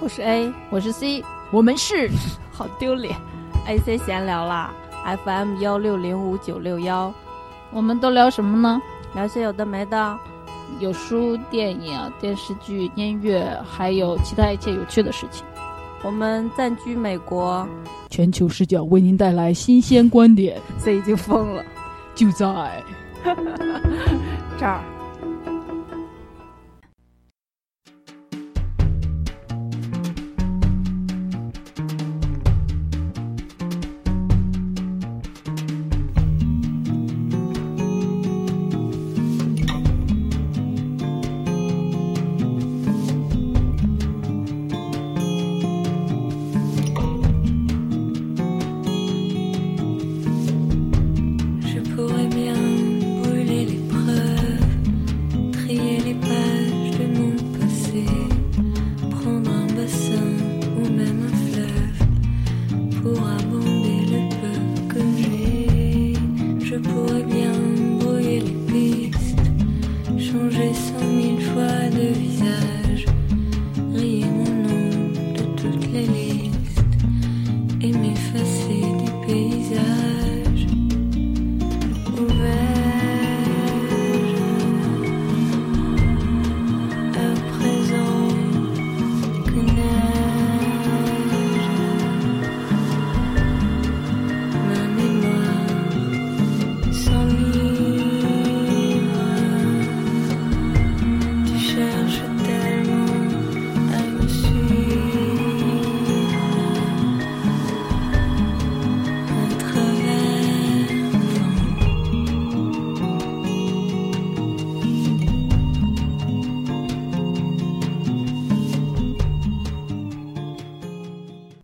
我是 A，我是 C，我们是 好丢脸，AC 闲聊啦，FM 幺六零五九六幺，我们都聊什么呢？聊些有的没的，有书、电影、电视剧、音乐，还有其他一切有趣的事情。我们暂居美国，全球视角为您带来新鲜观点。C 已经疯了，就在 这儿。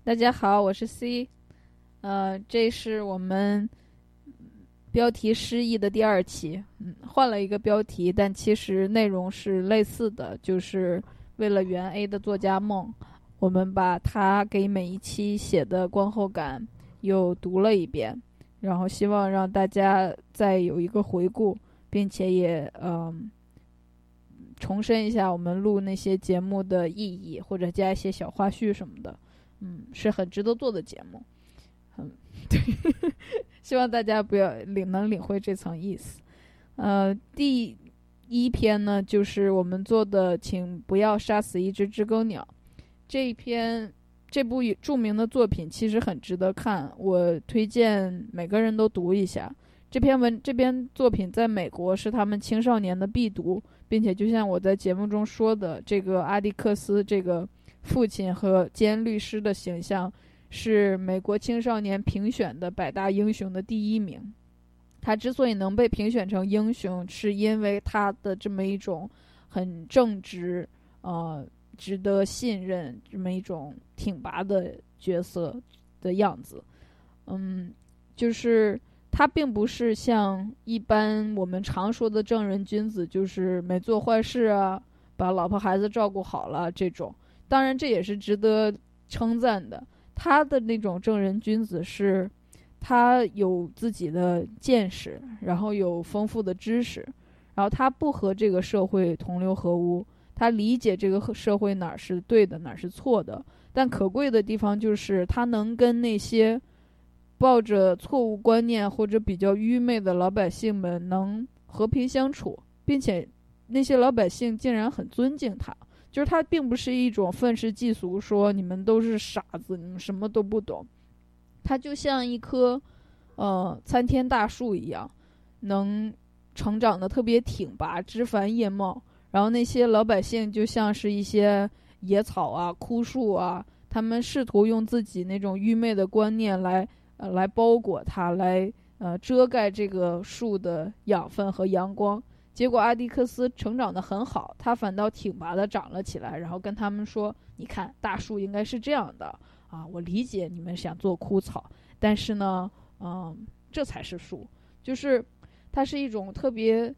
大家好，我是 C，呃，这是我们标题失忆的第二期，嗯，换了一个标题，但其实内容是类似的，就是为了圆 A 的作家梦，我们把他给每一期写的观后感又读了一遍，然后希望让大家再有一个回顾，并且也嗯重申一下我们录那些节目的意义，或者加一些小花絮什么的。嗯，是很值得做的节目，嗯，对，希望大家不要领能领会这层意思。呃，第一篇呢，就是我们做的，请不要杀死一只知更鸟。这一篇这部著名的作品其实很值得看，我推荐每个人都读一下。这篇文这篇作品在美国是他们青少年的必读，并且就像我在节目中说的，这个阿迪克斯这个。父亲和兼律师的形象是美国青少年评选的百大英雄的第一名。他之所以能被评选成英雄，是因为他的这么一种很正直、呃，值得信任这么一种挺拔的角色的样子。嗯，就是他并不是像一般我们常说的正人君子，就是没做坏事啊，把老婆孩子照顾好了这种。当然，这也是值得称赞的。他的那种正人君子是，他有自己的见识，然后有丰富的知识，然后他不和这个社会同流合污，他理解这个社会哪儿是对的，哪儿是错的。但可贵的地方就是他能跟那些抱着错误观念或者比较愚昧的老百姓们能和平相处，并且那些老百姓竟然很尊敬他。就是它并不是一种愤世嫉俗，说你们都是傻子，你们什么都不懂。它就像一棵，呃，参天大树一样，能成长的特别挺拔，枝繁叶茂。然后那些老百姓就像是一些野草啊、枯树啊，他们试图用自己那种愚昧的观念来，呃，来包裹它，来，呃，遮盖这个树的养分和阳光。结果阿迪克斯成长得很好，他反倒挺拔的长了起来，然后跟他们说：“你看，大树应该是这样的啊！我理解你们想做枯草，但是呢，嗯，这才是树，就是它是一种特别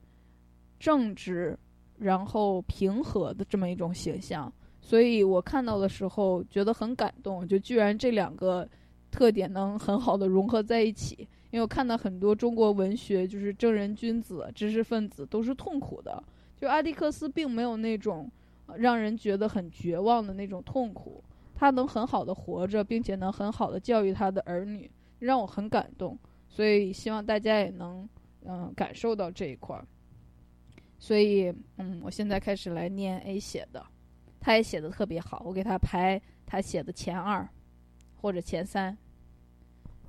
正直，然后平和的这么一种形象。所以我看到的时候觉得很感动，就居然这两个特点能很好的融合在一起。”因为我看到很多中国文学，就是正人君子、知识分子都是痛苦的。就阿迪克斯并没有那种，让人觉得很绝望的那种痛苦。他能很好的活着，并且能很好的教育他的儿女，让我很感动。所以希望大家也能嗯感受到这一块儿。所以嗯，我现在开始来念 A 写的，他也写的特别好，我给他排他写的前二或者前三，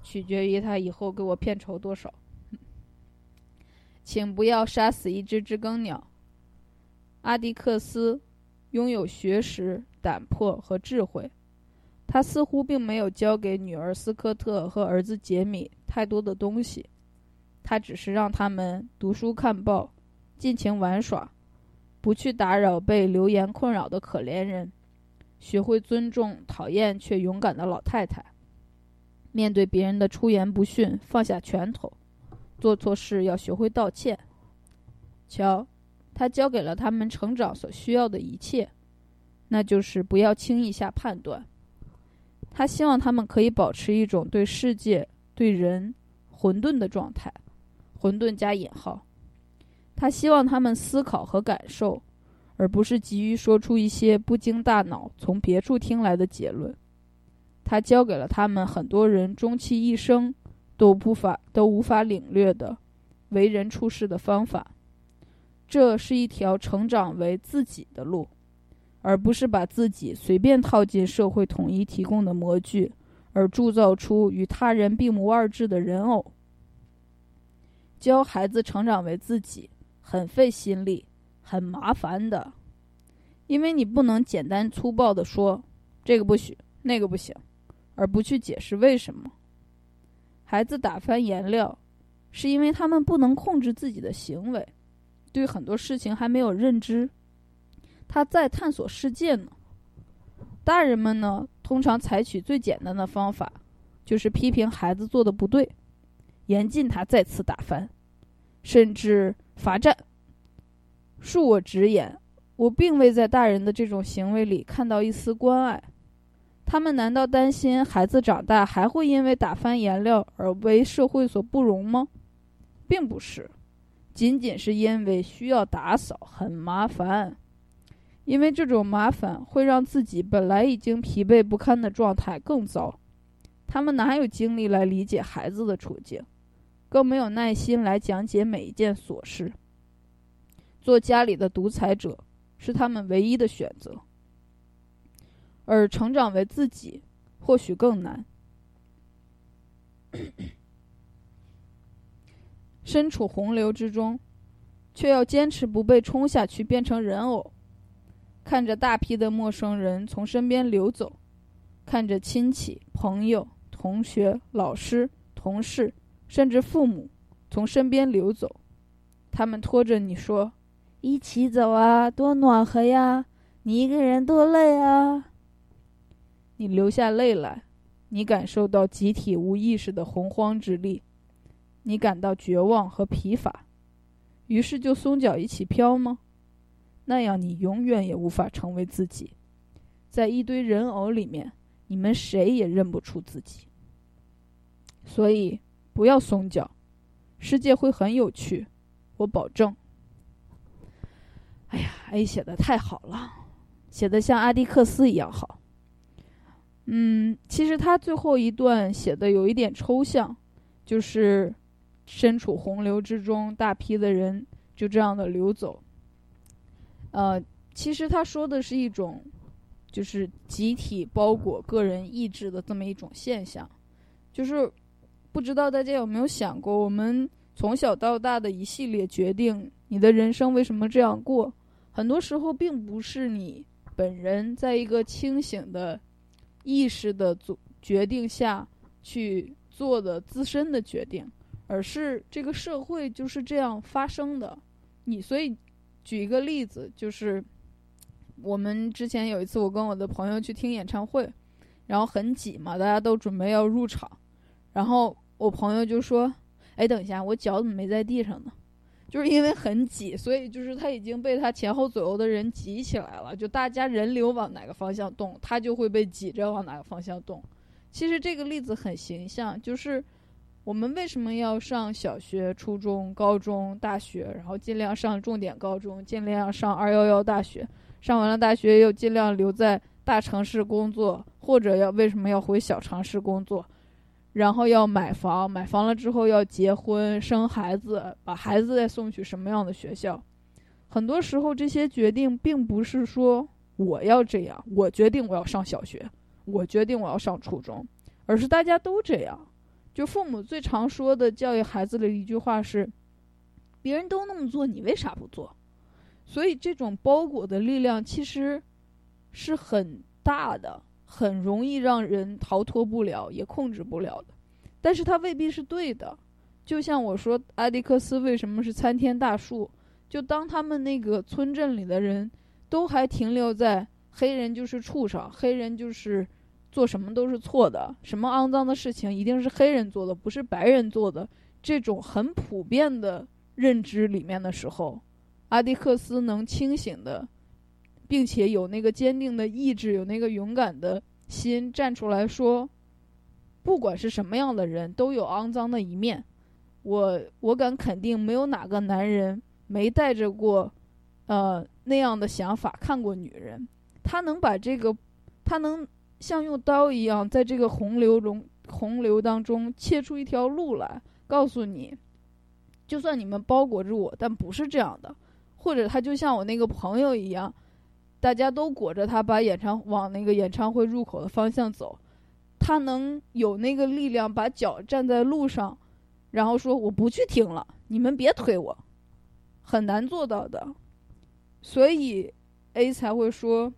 取决于他以后给我片酬多少。请不要杀死一只知更鸟。阿迪克斯拥有学识、胆魄和智慧，他似乎并没有教给女儿斯科特和儿子杰米太多的东西，他只是让他们读书看报，尽情玩耍，不去打扰被流言困扰的可怜人，学会尊重讨厌却勇敢的老太太，面对别人的出言不逊放下拳头。做错事要学会道歉。瞧，他教给了他们成长所需要的一切，那就是不要轻易下判断。他希望他们可以保持一种对世界、对人混沌的状态，混沌加引号。他希望他们思考和感受，而不是急于说出一些不经大脑、从别处听来的结论。他教给了他们很多人终其一生。都不法都无法领略的为人处事的方法，这是一条成长为自己的路，而不是把自己随便套进社会统一提供的模具，而铸造出与他人并无二致的人偶。教孩子成长为自己很费心力，很麻烦的，因为你不能简单粗暴的说这个不许，那个不行，而不去解释为什么。孩子打翻颜料，是因为他们不能控制自己的行为，对很多事情还没有认知，他在探索世界呢。大人们呢，通常采取最简单的方法，就是批评孩子做的不对，严禁他再次打翻，甚至罚站。恕我直言，我并未在大人的这种行为里看到一丝关爱。他们难道担心孩子长大还会因为打翻颜料而为社会所不容吗？并不是，仅仅是因为需要打扫很麻烦，因为这种麻烦会让自己本来已经疲惫不堪的状态更糟。他们哪有精力来理解孩子的处境，更没有耐心来讲解每一件琐事。做家里的独裁者是他们唯一的选择。而成长为自己，或许更难。身处洪流之中，却要坚持不被冲下去，变成人偶。看着大批的陌生人从身边流走，看着亲戚、朋友、同学、老师、同事，甚至父母从身边流走，他们拖着你说：“一起走啊，多暖和呀！你一个人多累啊！”你流下泪来，你感受到集体无意识的洪荒之力，你感到绝望和疲乏，于是就松脚一起飘吗？那样你永远也无法成为自己，在一堆人偶里面，你们谁也认不出自己。所以不要松脚，世界会很有趣，我保证。哎呀，A 写的太好了，写的像阿迪克斯一样好。嗯，其实他最后一段写的有一点抽象，就是身处洪流之中，大批的人就这样的流走。呃，其实他说的是一种，就是集体包裹个人意志的这么一种现象。就是不知道大家有没有想过，我们从小到大的一系列决定，你的人生为什么这样过？很多时候并不是你本人在一个清醒的。意识的做决定下去做的自身的决定，而是这个社会就是这样发生的。你所以举一个例子，就是我们之前有一次，我跟我的朋友去听演唱会，然后很挤嘛，大家都准备要入场，然后我朋友就说：“哎，等一下，我脚怎么没在地上呢？”就是因为很挤，所以就是他已经被他前后左右的人挤起来了。就大家人流往哪个方向动，他就会被挤着往哪个方向动。其实这个例子很形象，就是我们为什么要上小学、初中、高中、大学，然后尽量上重点高中，尽量上二幺幺大学，上完了大学又尽量留在大城市工作，或者要为什么要回小城市工作？然后要买房，买房了之后要结婚、生孩子，把孩子再送去什么样的学校？很多时候这些决定并不是说我要这样，我决定我要上小学，我决定我要上初中，而是大家都这样。就父母最常说的教育孩子的一句话是：“别人都那么做，你为啥不做？”所以这种包裹的力量其实是很大的。很容易让人逃脱不了，也控制不了的，但是它未必是对的。就像我说，阿迪克斯为什么是参天大树？就当他们那个村镇里的人都还停留在黑人就是畜生，黑人就是做什么都是错的，什么肮脏的事情一定是黑人做的，不是白人做的，这种很普遍的认知里面的时候，阿迪克斯能清醒的。并且有那个坚定的意志，有那个勇敢的心，站出来说，不管是什么样的人，都有肮脏的一面。我我敢肯定，没有哪个男人没带着过，呃那样的想法看过女人。他能把这个，他能像用刀一样，在这个洪流中洪流当中切出一条路来，告诉你，就算你们包裹着我，但不是这样的。或者他就像我那个朋友一样。大家都裹着他，把演唱往那个演唱会入口的方向走。他能有那个力量，把脚站在路上，然后说：“我不去听了，你们别推我。”很难做到的。所以 A 才会说，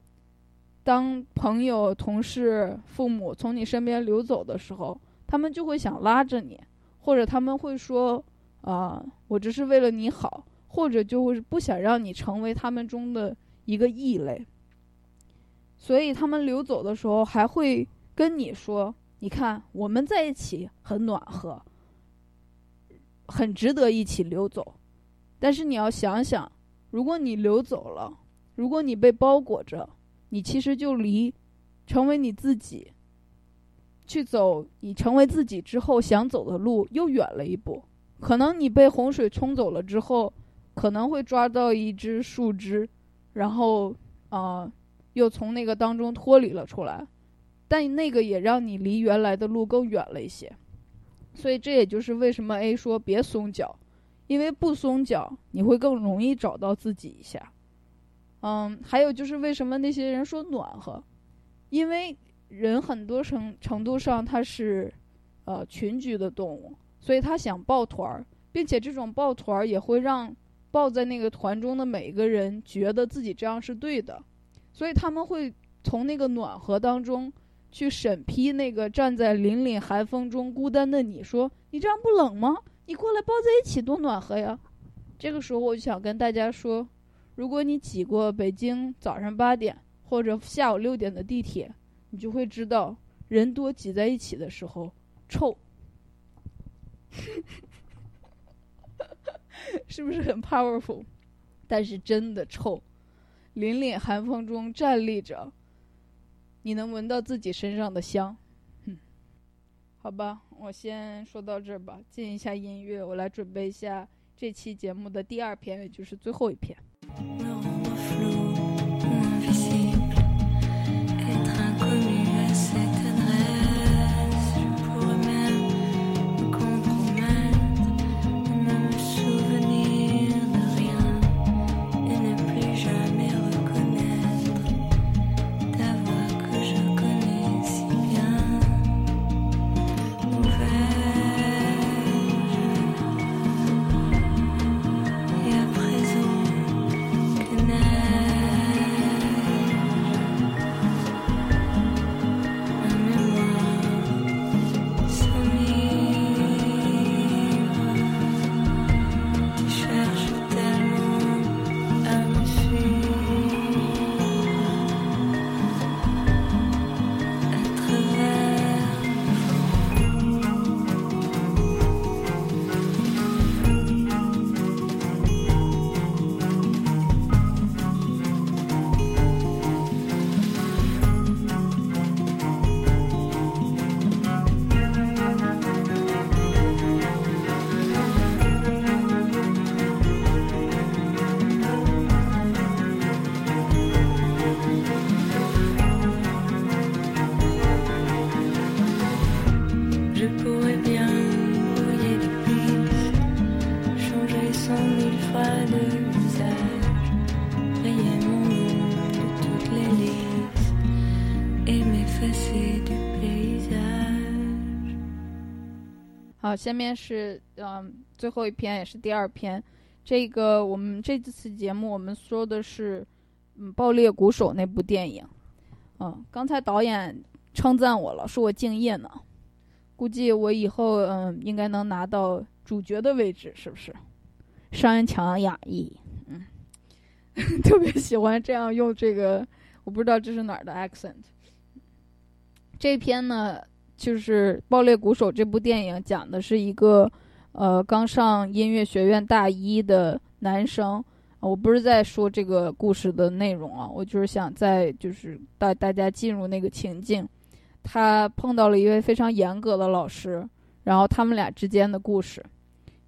当朋友、同事、父母从你身边流走的时候，他们就会想拉着你，或者他们会说：“啊，我这是为了你好。”或者就会不想让你成为他们中的。一个异类，所以他们流走的时候还会跟你说：“你看，我们在一起很暖和，很值得一起流走。”但是你要想想，如果你流走了，如果你被包裹着，你其实就离成为你自己，去走你成为自己之后想走的路又远了一步。可能你被洪水冲走了之后，可能会抓到一只树枝。然后，啊，又从那个当中脱离了出来，但那个也让你离原来的路更远了一些，所以这也就是为什么 A 说别松脚，因为不松脚你会更容易找到自己一下。嗯，还有就是为什么那些人说暖和，因为人很多程程度上他是，呃，群居的动物，所以他想抱团儿，并且这种抱团儿也会让。抱在那个团中的每一个人觉得自己这样是对的，所以他们会从那个暖和当中去审批那个站在凛凛寒风中孤单的你，说你这样不冷吗？你过来抱在一起多暖和呀！这个时候我就想跟大家说，如果你挤过北京早上八点或者下午六点的地铁，你就会知道人多挤在一起的时候臭。是不是很 powerful？但是真的臭，凛凛寒风中站立着，你能闻到自己身上的香。嗯，好吧，我先说到这儿吧，进一下音乐，我来准备一下这期节目的第二篇，也就是最后一篇。好，下面是嗯最后一篇，也是第二篇。这个我们这次节目我们说的是嗯《爆裂鼓手》那部电影。嗯，刚才导演称赞我了，说我敬业呢。估计我以后嗯应该能拿到主角的位置，是不是？山强雅逸，嗯，特别喜欢这样用这个，我不知道这是哪儿的 accent。这篇呢，就是《爆裂鼓手》这部电影，讲的是一个呃刚上音乐学院大一的男生。我不是在说这个故事的内容啊，我就是想在就是带大家进入那个情境。他碰到了一位非常严格的老师，然后他们俩之间的故事。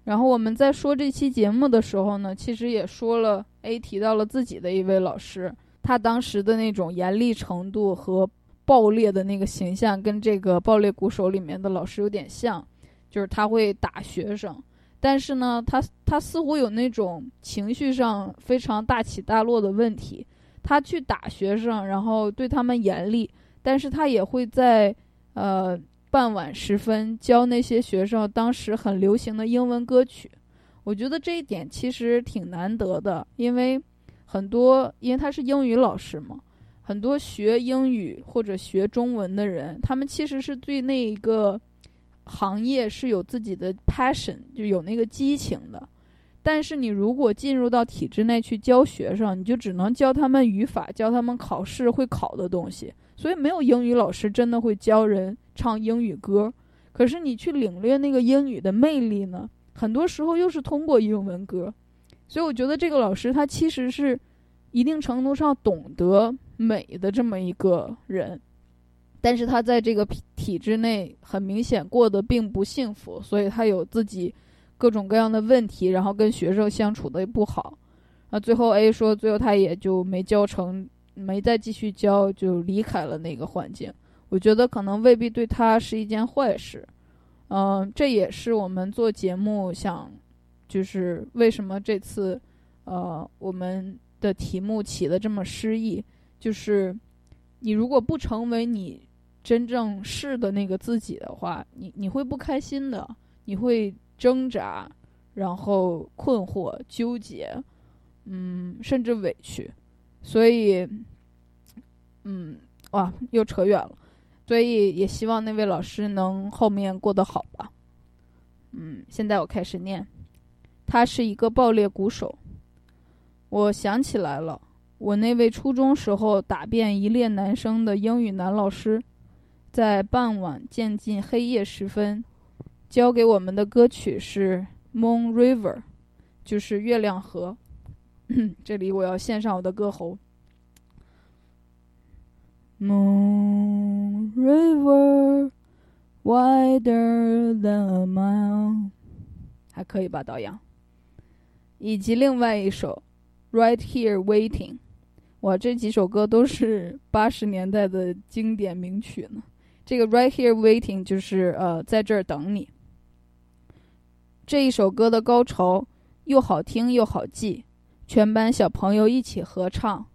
然后我们在说这期节目的时候呢，其实也说了，A 提到了自己的一位老师，他当时的那种严厉程度和暴烈的那个形象，跟这个《爆裂鼓手》里面的老师有点像，就是他会打学生。但是呢，他他似乎有那种情绪上非常大起大落的问题。他去打学生，然后对他们严厉，但是他也会在呃傍晚时分教那些学生当时很流行的英文歌曲。我觉得这一点其实挺难得的，因为很多因为他是英语老师嘛，很多学英语或者学中文的人，他们其实是对那一个。行业是有自己的 passion，就有那个激情的。但是你如果进入到体制内去教学生，你就只能教他们语法，教他们考试会考的东西。所以没有英语老师真的会教人唱英语歌。可是你去领略那个英语的魅力呢？很多时候又是通过英文歌。所以我觉得这个老师他其实是一定程度上懂得美的这么一个人。但是他在这个体制内很明显过得并不幸福，所以他有自己各种各样的问题，然后跟学生相处的也不好。啊，最后 A 说，最后他也就没教成，没再继续教，就离开了那个环境。我觉得可能未必对他是一件坏事。嗯，这也是我们做节目想，就是为什么这次，呃，我们的题目起的这么诗意，就是你如果不成为你。真正是的那个自己的话，你你会不开心的，你会挣扎，然后困惑、纠结，嗯，甚至委屈。所以，嗯，哇，又扯远了。所以也希望那位老师能后面过得好吧。嗯，现在我开始念。他是一个爆裂鼓手。我想起来了，我那位初中时候打遍一列男生的英语男老师。在傍晚渐近黑夜时分，教给我们的歌曲是《Moon River》，就是月亮河。这里我要献上我的歌喉。Moon River wider than a mile，还可以吧，导演？以及另外一首《Right Here Waiting》。哇，这几首歌都是八十年代的经典名曲呢。这个 right here waiting 就是呃，在这儿等你。这一首歌的高潮又好听又好记，全班小朋友一起合唱。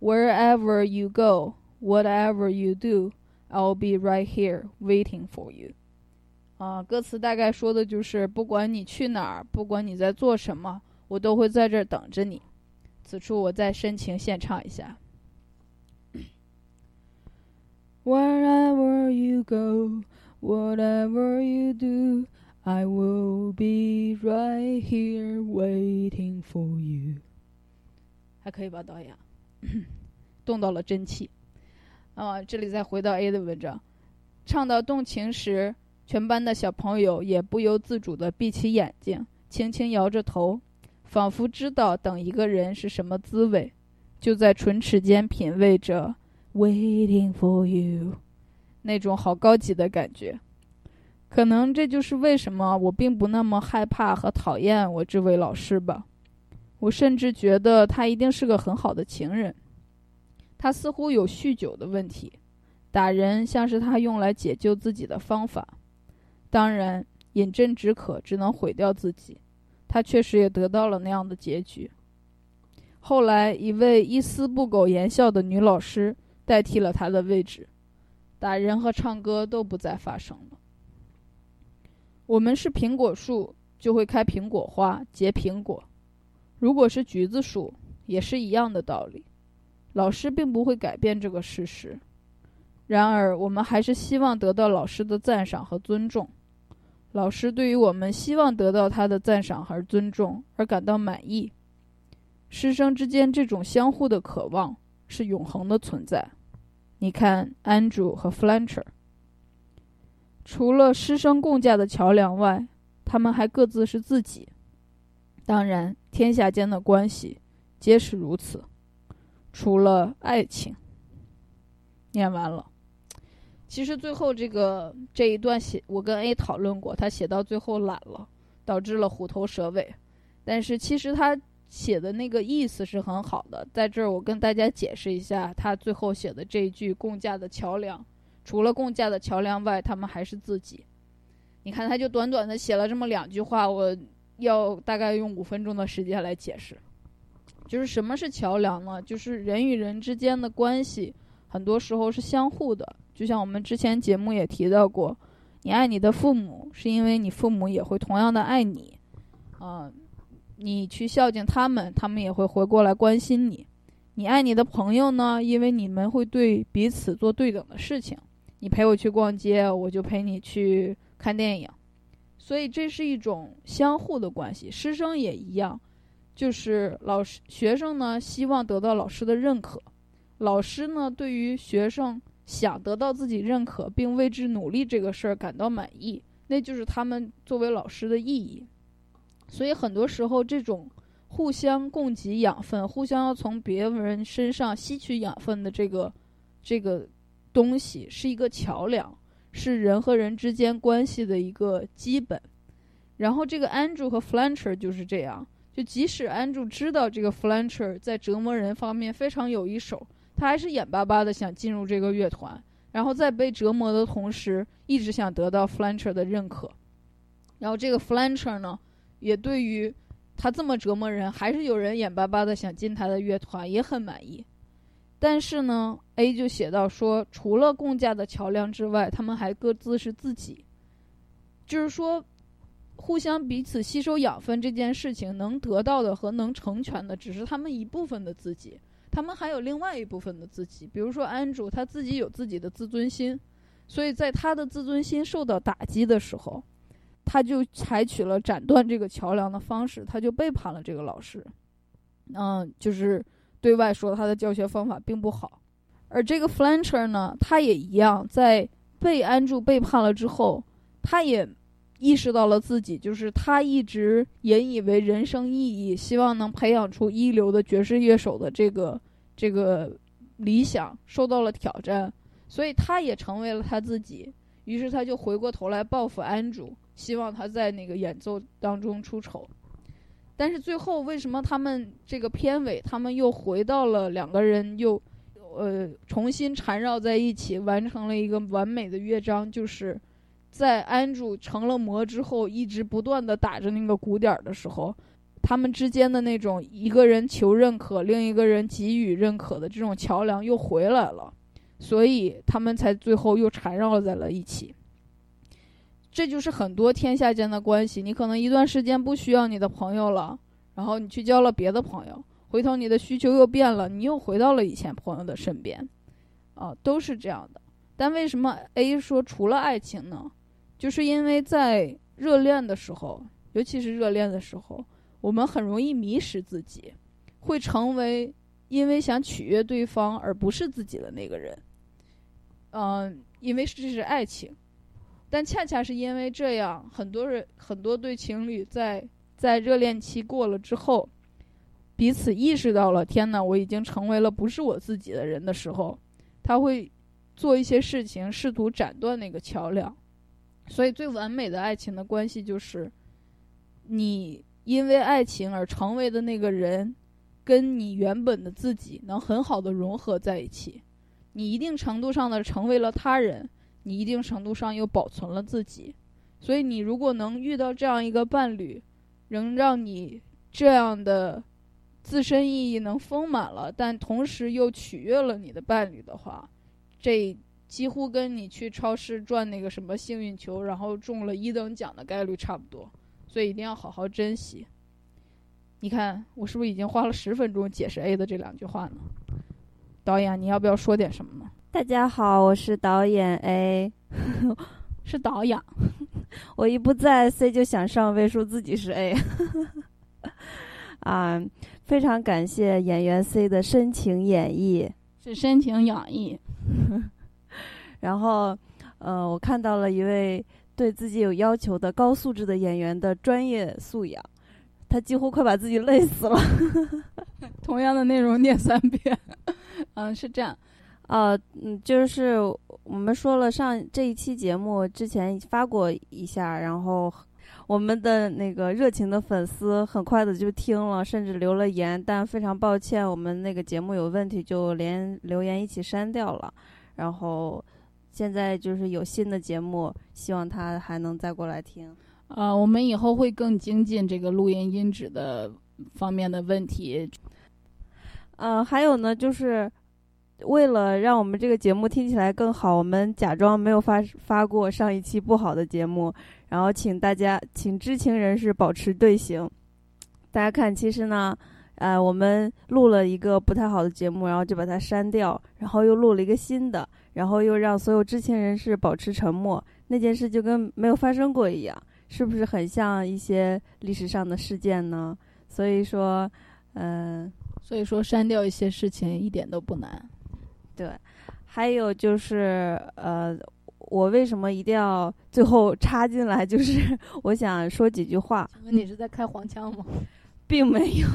Wherever you go, whatever you do, I'll be right here waiting for you。啊，歌词大概说的就是，不管你去哪儿，不管你在做什么，我都会在这儿等着你。此处我再深情献唱一下。Wherever you go, whatever you do, I will be right here waiting for you。还可以吧，导演？动到了真气。啊，这里再回到 A 的文章，唱到动情时，全班的小朋友也不由自主的闭起眼睛，轻轻摇着头，仿佛知道等一个人是什么滋味，就在唇齿间品味着。Waiting for you，那种好高级的感觉，可能这就是为什么我并不那么害怕和讨厌我这位老师吧。我甚至觉得他一定是个很好的情人。他似乎有酗酒的问题，打人像是他用来解救自己的方法。当然，饮鸩止渴只能毁掉自己。他确实也得到了那样的结局。后来，一位一丝不苟言笑的女老师代替了他的位置，打人和唱歌都不再发生了。我们是苹果树，就会开苹果花，结苹果；如果是橘子树，也是一样的道理。老师并不会改变这个事实。然而，我们还是希望得到老师的赞赏和尊重。老师对于我们希望得到他的赞赏和尊重而感到满意。师生之间这种相互的渴望是永恒的存在。你看，Andrew 和 Fletcher，除了师生共架的桥梁外，他们还各自是自己。当然，天下间的关系皆是如此，除了爱情。念完了。其实最后这个这一段写，我跟 A 讨论过，他写到最后懒了，导致了虎头蛇尾。但是其实他写的那个意思是很好的，在这儿我跟大家解释一下，他最后写的这一句“共架的桥梁”，除了共架的桥梁外，他们还是自己。你看，他就短短的写了这么两句话，我要大概用五分钟的时间来解释。就是什么是桥梁呢？就是人与人之间的关系，很多时候是相互的。就像我们之前节目也提到过，你爱你的父母，是因为你父母也会同样的爱你，啊，你去孝敬他们，他们也会回过来关心你。你爱你的朋友呢，因为你们会对彼此做对等的事情。你陪我去逛街，我就陪你去看电影，所以这是一种相互的关系。师生也一样，就是老师学生呢希望得到老师的认可，老师呢对于学生。想得到自己认可并为之努力这个事儿感到满意，那就是他们作为老师的意义。所以很多时候，这种互相供给养分、互相要从别人身上吸取养分的这个这个东西，是一个桥梁，是人和人之间关系的一个基本。然后，这个 Andrew 和 Flancher 就是这样。就即使 Andrew 知道这个 Flancher 在折磨人方面非常有一手。他还是眼巴巴的想进入这个乐团，然后在被折磨的同时，一直想得到 Flancher 的认可。然后这个 Flancher 呢，也对于他这么折磨人，还是有人眼巴巴的想进他的乐团，也很满意。但是呢，A 就写到说，除了共架的桥梁之外，他们还各自是自己。就是说，互相彼此吸收养分这件事情，能得到的和能成全的，只是他们一部分的自己。他们还有另外一部分的自己，比如说安主，他自己有自己的自尊心，所以在他的自尊心受到打击的时候，他就采取了斩断这个桥梁的方式，他就背叛了这个老师，嗯，就是对外说他的教学方法并不好。而这个 Fletcher 呢，他也一样，在被安住背叛了之后，他也意识到了自己，就是他一直引以为人生意义，希望能培养出一流的爵士乐手的这个。这个理想受到了挑战，所以他也成为了他自己。于是他就回过头来报复安主，希望他在那个演奏当中出丑。但是最后，为什么他们这个片尾，他们又回到了两个人又，呃，重新缠绕在一起，完成了一个完美的乐章？就是在安主成了魔之后，一直不断的打着那个鼓点的时候。他们之间的那种一个人求认可，另一个人给予认可的这种桥梁又回来了，所以他们才最后又缠绕在了一起。这就是很多天下间的关系，你可能一段时间不需要你的朋友了，然后你去交了别的朋友，回头你的需求又变了，你又回到了以前朋友的身边，啊，都是这样的。但为什么 A 说除了爱情呢？就是因为在热恋的时候，尤其是热恋的时候。我们很容易迷失自己，会成为因为想取悦对方而不是自己的那个人。嗯，因为这是爱情，但恰恰是因为这样，很多人很多对情侣在在热恋期过了之后，彼此意识到了，天哪，我已经成为了不是我自己的人的时候，他会做一些事情，试图斩断那个桥梁。所以，最完美的爱情的关系就是你。因为爱情而成为的那个人，跟你原本的自己能很好的融合在一起。你一定程度上的成为了他人，你一定程度上又保存了自己。所以，你如果能遇到这样一个伴侣，仍让你这样的自身意义能丰满了，但同时又取悦了你的伴侣的话，这几乎跟你去超市转那个什么幸运球，然后中了一等奖的概率差不多。所以一定要好好珍惜。你看，我是不是已经花了十分钟解释 A 的这两句话呢？导演，你要不要说点什么呢？大家好，我是导演 A，是导演。我一不在，C 就想上位，说自己是 A。啊，非常感谢演员 C 的深情演绎，是深情演绎。然后，呃，我看到了一位对自己有要求的高素质的演员的专业素养，他几乎快把自己累死了。同样的内容念三遍，嗯，是这样。呃，嗯，就是我们说了上这一期节目之前发过一下，然后我们的那个热情的粉丝很快的就听了，甚至留了言，但非常抱歉，我们那个节目有问题，就连留言一起删掉了。然后现在就是有新的节目，希望他还能再过来听。呃，我们以后会更精进这个录音音质的方面的问题。呃，还有呢，就是。为了让我们这个节目听起来更好，我们假装没有发发过上一期不好的节目，然后请大家，请知情人士保持队形。大家看，其实呢，呃，我们录了一个不太好的节目，然后就把它删掉，然后又录了一个新的，然后又让所有知情人士保持沉默，那件事就跟没有发生过一样，是不是很像一些历史上的事件呢？所以说，嗯，所以说删掉一些事情一点都不难。对，还有就是呃，我为什么一定要最后插进来？就是 我想说几句话。你是在开黄腔吗？并没有。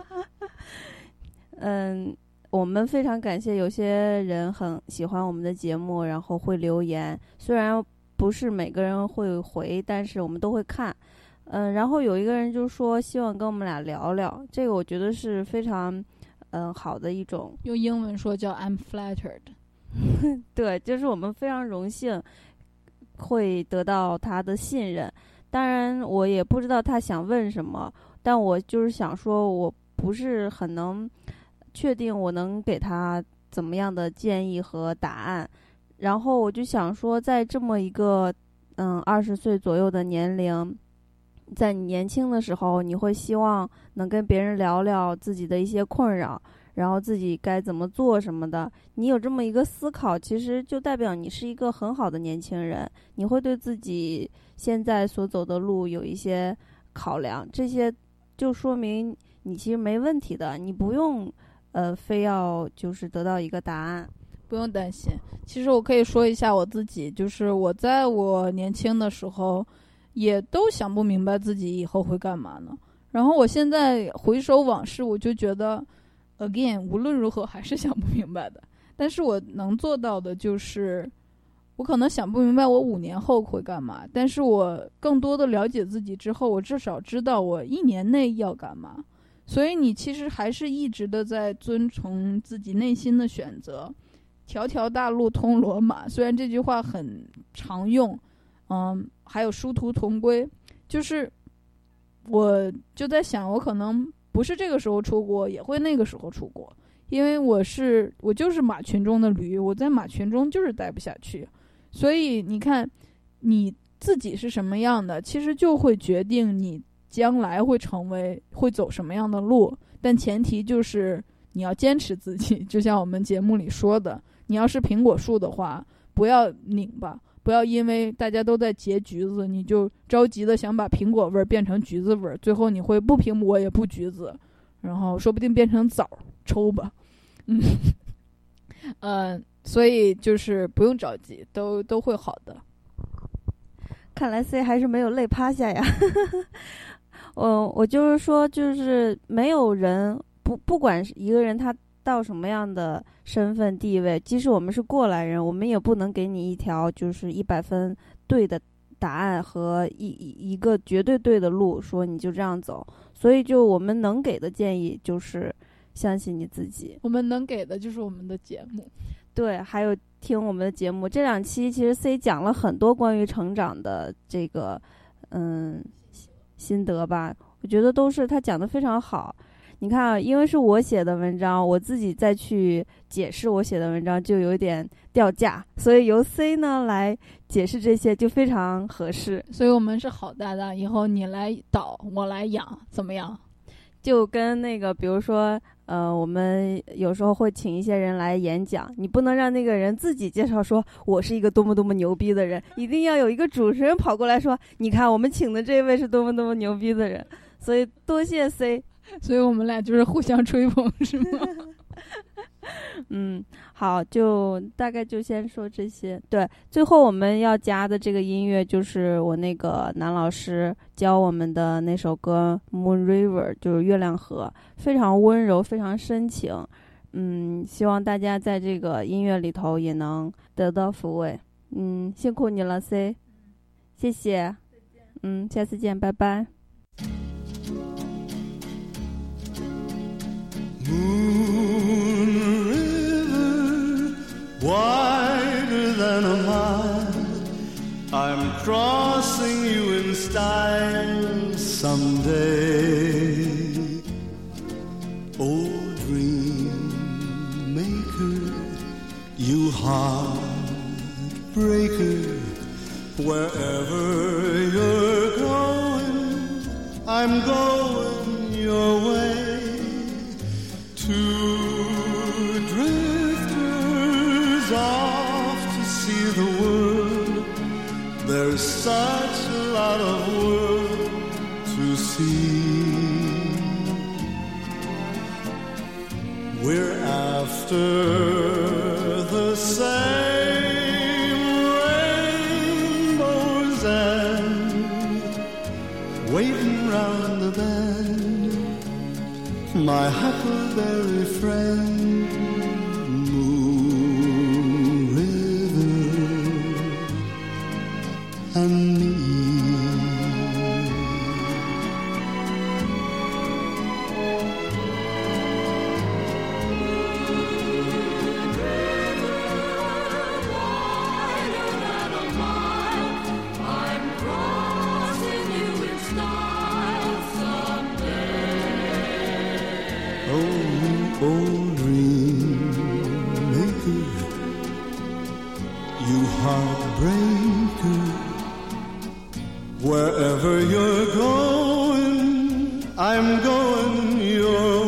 嗯，我们非常感谢有些人很喜欢我们的节目，然后会留言。虽然不是每个人会回，但是我们都会看。嗯，然后有一个人就说希望跟我们俩聊聊，这个我觉得是非常。嗯，好的一种，用英文说叫 I'm flattered。对，就是我们非常荣幸会得到他的信任。当然，我也不知道他想问什么，但我就是想说，我不是很能确定我能给他怎么样的建议和答案。然后我就想说，在这么一个嗯二十岁左右的年龄。在你年轻的时候，你会希望能跟别人聊聊自己的一些困扰，然后自己该怎么做什么的。你有这么一个思考，其实就代表你是一个很好的年轻人。你会对自己现在所走的路有一些考量，这些就说明你其实没问题的。你不用，呃，非要就是得到一个答案，不用担心。其实我可以说一下我自己，就是我在我年轻的时候。也都想不明白自己以后会干嘛呢？然后我现在回首往事，我就觉得，again，无论如何还是想不明白的。但是我能做到的就是，我可能想不明白我五年后会干嘛，但是我更多的了解自己之后，我至少知道我一年内要干嘛。所以你其实还是一直的在遵从自己内心的选择，条条大路通罗马。虽然这句话很常用。嗯，还有殊途同归，就是我就在想，我可能不是这个时候出国，也会那个时候出国，因为我是我就是马群中的驴，我在马群中就是待不下去，所以你看你自己是什么样的，其实就会决定你将来会成为会走什么样的路，但前提就是你要坚持自己，就像我们节目里说的，你要是苹果树的话，不要拧巴。不要因为大家都在结橘子，你就着急的想把苹果味变成橘子味，最后你会不苹果也不橘子，然后说不定变成枣抽吧。嗯，呃，所以就是不用着急，都都会好的。看来 C 还是没有累趴下呀。嗯，我就是说，就是没有人不不管是一个人他。到什么样的身份地位，即使我们是过来人，我们也不能给你一条就是一百分对的答案和一一个绝对对的路，说你就这样走。所以，就我们能给的建议就是相信你自己。我们能给的就是我们的节目，对，还有听我们的节目。这两期其实 C 讲了很多关于成长的这个嗯心得吧，我觉得都是他讲的非常好。你看啊，因为是我写的文章，我自己再去解释我写的文章就有点掉价，所以由 C 呢来解释这些就非常合适。所以我们是好搭档，以后你来导，我来养，怎么样？就跟那个，比如说，呃，我们有时候会请一些人来演讲，你不能让那个人自己介绍说我是一个多么多么牛逼的人，一定要有一个主持人跑过来说，你看我们请的这位是多么多么牛逼的人。所以多谢 C。所以我们俩就是互相吹捧，是吗？嗯，好，就大概就先说这些。对，最后我们要加的这个音乐就是我那个男老师教我们的那首歌《Moon River》，就是月亮河，非常温柔，非常深情。嗯，希望大家在这个音乐里头也能得到抚慰。嗯，辛苦你了，C，谢谢。嗯，下次见，拜拜。Wider than a mile. I'm crossing you in style someday. Oh, dream maker, you heartbreaker, wherever you're going, I'm going your way. Off to see the world. There's such a lot of world to see. We're after the same rainbows and waiting round the bend my huckleberry friend, Wherever you're going, I'm going your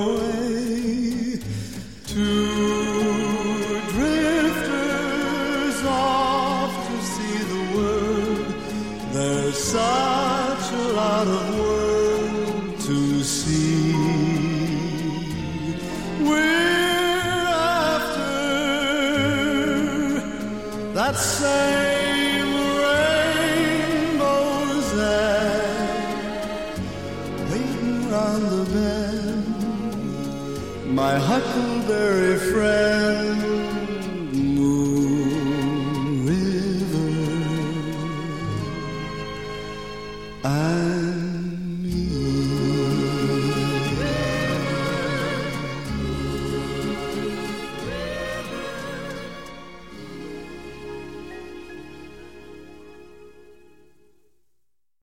huckleberry friend,